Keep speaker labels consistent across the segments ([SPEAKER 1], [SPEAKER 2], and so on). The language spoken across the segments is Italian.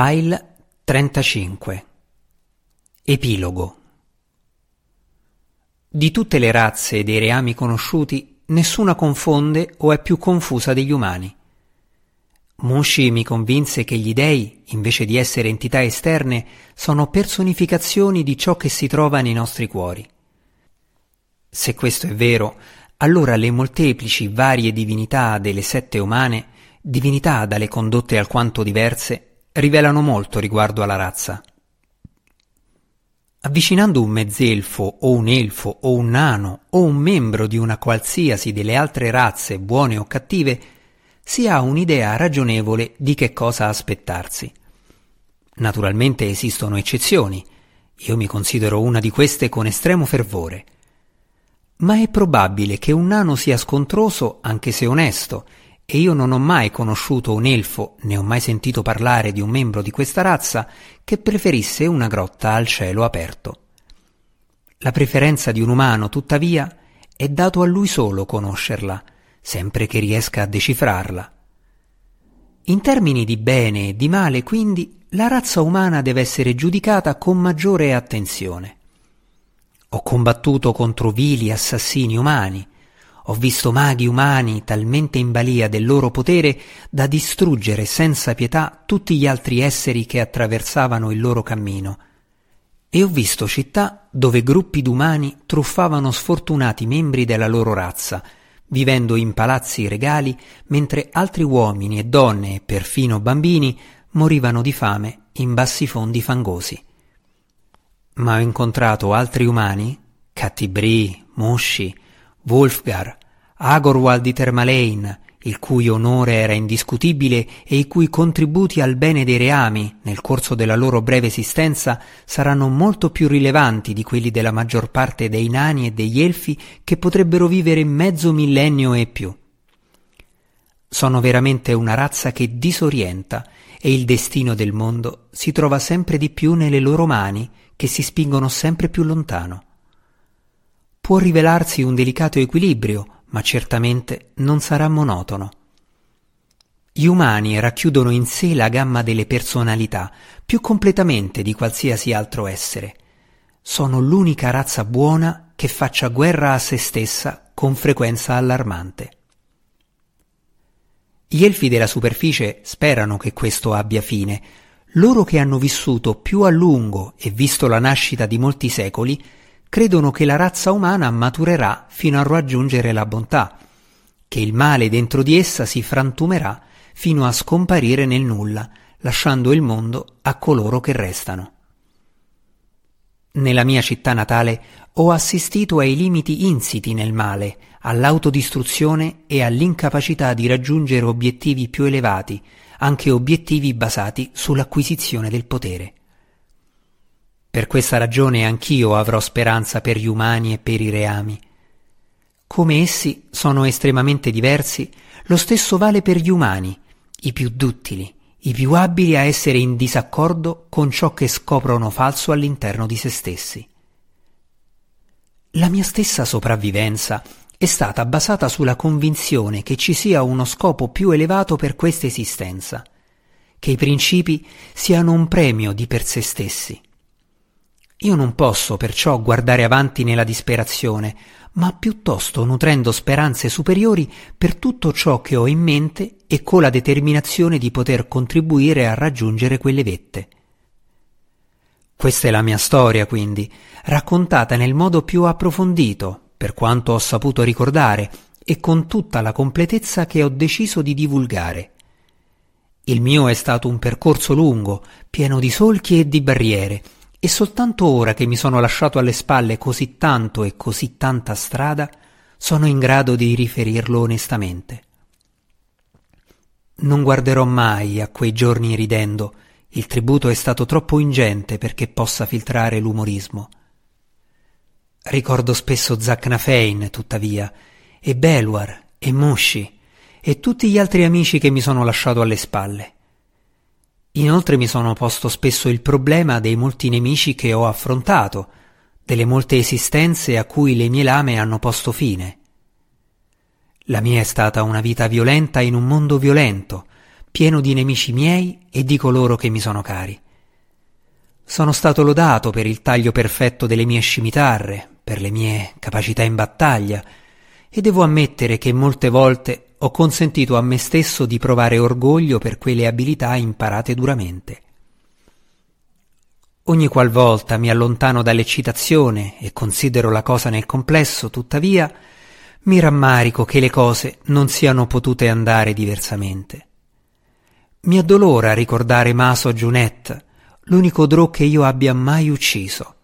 [SPEAKER 1] File 35 Epilogo Di tutte le razze dei reami conosciuti, nessuna confonde o è più confusa degli umani. Mushi mi convinse che gli dei, invece di essere entità esterne, sono personificazioni di ciò che si trova nei nostri cuori. Se questo è vero, allora le molteplici varie divinità delle sette umane, divinità dalle condotte alquanto diverse, rivelano molto riguardo alla razza. Avvicinando un mezzelfo o un elfo o un nano o un membro di una qualsiasi delle altre razze buone o cattive, si ha un'idea ragionevole di che cosa aspettarsi. Naturalmente esistono eccezioni, io mi considero una di queste con estremo fervore. Ma è probabile che un nano sia scontroso anche se onesto e io non ho mai conosciuto un elfo, né ho mai sentito parlare di un membro di questa razza che preferisse una grotta al cielo aperto. La preferenza di un umano, tuttavia, è dato a lui solo conoscerla, sempre che riesca a decifrarla. In termini di bene e di male, quindi, la razza umana deve essere giudicata con maggiore attenzione. Ho combattuto contro vili assassini umani, ho visto maghi umani talmente in balia del loro potere da distruggere senza pietà tutti gli altri esseri che attraversavano il loro cammino. E ho visto città dove gruppi d'umani truffavano sfortunati membri della loro razza, vivendo in palazzi regali, mentre altri uomini e donne e perfino bambini morivano di fame in bassi fondi fangosi. Ma ho incontrato altri umani, Cattibri, Mosci, Wolfgar, Agorwald di Termalein, il cui onore era indiscutibile e i cui contributi al bene dei reami nel corso della loro breve esistenza saranno molto più rilevanti di quelli della maggior parte dei nani e degli elfi che potrebbero vivere mezzo millennio e più. Sono veramente una razza che disorienta e il destino del mondo si trova sempre di più nelle loro mani che si spingono sempre più lontano. Può rivelarsi un delicato equilibrio ma certamente non sarà monotono. Gli umani racchiudono in sé la gamma delle personalità più completamente di qualsiasi altro essere. Sono l'unica razza buona che faccia guerra a se stessa con frequenza allarmante. Gli elfi della superficie sperano che questo abbia fine. Loro che hanno vissuto più a lungo e visto la nascita di molti secoli credono che la razza umana maturerà fino a raggiungere la bontà, che il male dentro di essa si frantumerà fino a scomparire nel nulla, lasciando il mondo a coloro che restano. Nella mia città natale ho assistito ai limiti insiti nel male, all'autodistruzione e all'incapacità di raggiungere obiettivi più elevati, anche obiettivi basati sull'acquisizione del potere. Per questa ragione anch'io avrò speranza per gli umani e per i reami. Come essi sono estremamente diversi, lo stesso vale per gli umani, i più duttili, i più abili a essere in disaccordo con ciò che scoprono falso all'interno di se stessi. La mia stessa sopravvivenza è stata basata sulla convinzione che ci sia uno scopo più elevato per questa esistenza, che i principi siano un premio di per se stessi io non posso perciò guardare avanti nella disperazione, ma piuttosto nutrendo speranze superiori per tutto ciò che ho in mente e con la determinazione di poter contribuire a raggiungere quelle vette. Questa è la mia storia, quindi, raccontata nel modo più approfondito, per quanto ho saputo ricordare, e con tutta la completezza che ho deciso di divulgare. Il mio è stato un percorso lungo, pieno di solchi e di barriere, e soltanto ora che mi sono lasciato alle spalle così tanto e così tanta strada, sono in grado di riferirlo onestamente. Non guarderò mai a quei giorni ridendo, il tributo è stato troppo ingente perché possa filtrare l'umorismo. Ricordo spesso Zacnafein, tuttavia, e Belwar, e Mushi, e tutti gli altri amici che mi sono lasciato alle spalle. Inoltre mi sono posto spesso il problema dei molti nemici che ho affrontato, delle molte esistenze a cui le mie lame hanno posto fine. La mia è stata una vita violenta in un mondo violento, pieno di nemici miei e di coloro che mi sono cari. Sono stato lodato per il taglio perfetto delle mie scimitarre, per le mie capacità in battaglia, e devo ammettere che molte volte ho consentito a me stesso di provare orgoglio per quelle abilità imparate duramente. Ogni qualvolta mi allontano dall'eccitazione e considero la cosa nel complesso, tuttavia, mi rammarico che le cose non siano potute andare diversamente. Mi addolora ricordare Maso Giunet, l'unico drò che io abbia mai ucciso.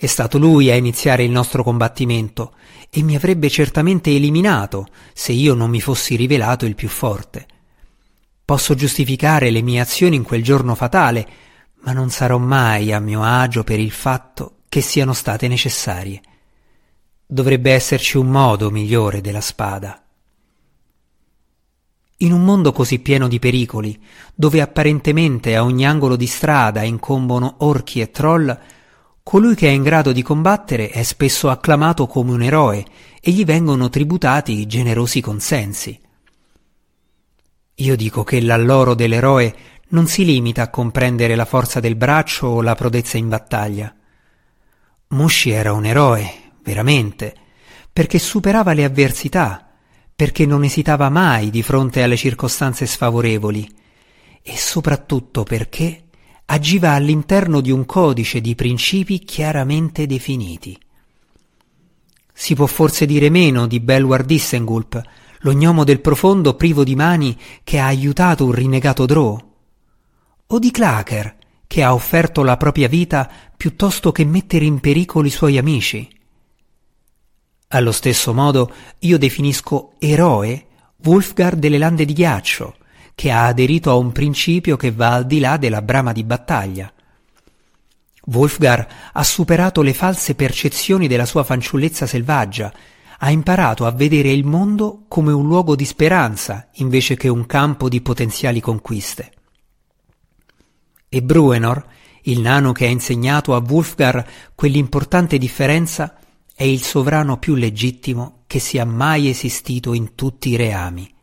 [SPEAKER 1] È stato lui a iniziare il nostro combattimento e mi avrebbe certamente eliminato se io non mi fossi rivelato il più forte. Posso giustificare le mie azioni in quel giorno fatale, ma non sarò mai a mio agio per il fatto che siano state necessarie. Dovrebbe esserci un modo migliore della spada. In un mondo così pieno di pericoli, dove apparentemente a ogni angolo di strada incombono orchi e troll, colui che è in grado di combattere è spesso acclamato come un eroe e gli vengono tributati generosi consensi. Io dico che l'alloro dell'eroe non si limita a comprendere la forza del braccio o la prodezza in battaglia. Mushi era un eroe, veramente, perché superava le avversità, perché non esitava mai di fronte alle circostanze sfavorevoli e soprattutto perché agiva all'interno di un codice di principi chiaramente definiti. Si può forse dire meno di Belwar Dissengulp, lo gnomo del profondo privo di mani che ha aiutato un rinnegato Drow? O di Clacker, che ha offerto la propria vita piuttosto che mettere in pericolo i suoi amici? Allo stesso modo io definisco eroe Wolfgar delle lande di ghiaccio, che ha aderito a un principio che va al di là della brama di battaglia. Wolfgar ha superato le false percezioni della sua fanciullezza selvaggia, ha imparato a vedere il mondo come un luogo di speranza invece che un campo di potenziali conquiste. E Bruenor, il nano che ha insegnato a Wolfgar quell'importante differenza, è il sovrano più legittimo che sia mai esistito in tutti i reami.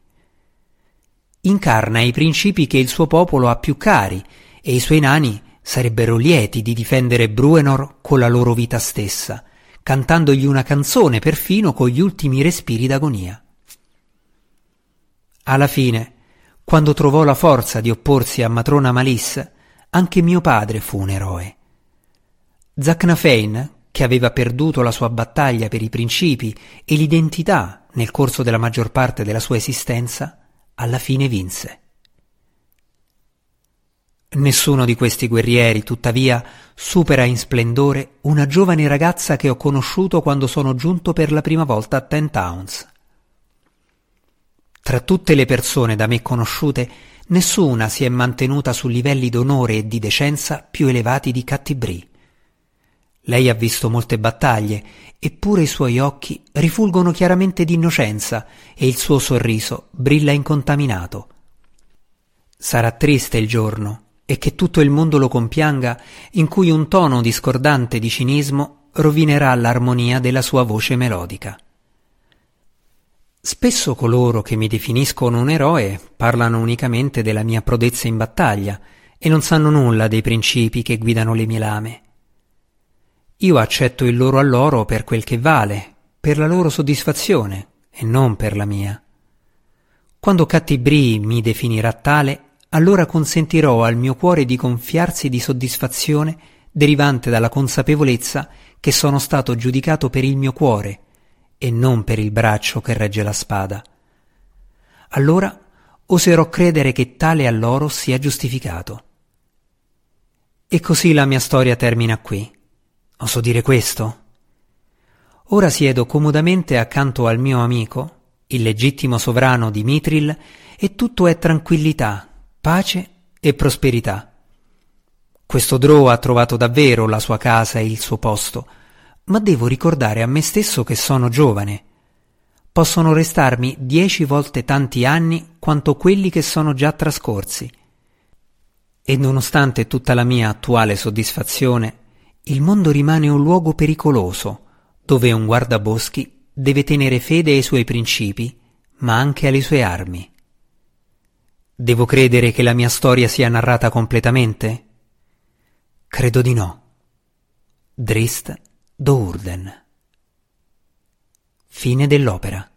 [SPEAKER 1] Incarna i principi che il suo popolo ha più cari e i suoi nani sarebbero lieti di difendere Bruenor con la loro vita stessa, cantandogli una canzone perfino con gli ultimi respiri d'agonia. Alla fine, quando trovò la forza di opporsi a matrona Malisse, anche mio padre fu un eroe. Zacnafein, che aveva perduto la sua battaglia per i principi e l'identità nel corso della maggior parte della sua esistenza, alla fine vinse. Nessuno di questi guerrieri, tuttavia, supera in splendore una giovane ragazza che ho conosciuto quando sono giunto per la prima volta a Ten Towns. Tra tutte le persone da me conosciute, nessuna si è mantenuta su livelli d'onore e di decenza più elevati di Cattibrì. Lei ha visto molte battaglie, eppure i suoi occhi rifulgono chiaramente d'innocenza e il suo sorriso brilla incontaminato. Sarà triste il giorno e che tutto il mondo lo compianga in cui un tono discordante di cinismo rovinerà l'armonia della sua voce melodica. Spesso coloro che mi definiscono un eroe parlano unicamente della mia prodezza in battaglia e non sanno nulla dei principi che guidano le mie lame. Io accetto il loro alloro per quel che vale, per la loro soddisfazione e non per la mia. Quando Cattibri mi definirà tale, allora consentirò al mio cuore di gonfiarsi di soddisfazione derivante dalla consapevolezza che sono stato giudicato per il mio cuore e non per il braccio che regge la spada. Allora oserò credere che tale alloro sia giustificato. E così la mia storia termina qui. Oso dire questo? Ora siedo comodamente accanto al mio amico, il legittimo sovrano di Mitril, e tutto è tranquillità, pace e prosperità. Questo Drow ha trovato davvero la sua casa e il suo posto, ma devo ricordare a me stesso che sono giovane. Possono restarmi dieci volte tanti anni quanto quelli che sono già trascorsi. E nonostante tutta la mia attuale soddisfazione, il mondo rimane un luogo pericoloso, dove un guardaboschi deve tenere fede ai suoi principi, ma anche alle sue armi. Devo credere che la mia storia sia narrata completamente? Credo di no. Drist Dourden. Fine dell'opera.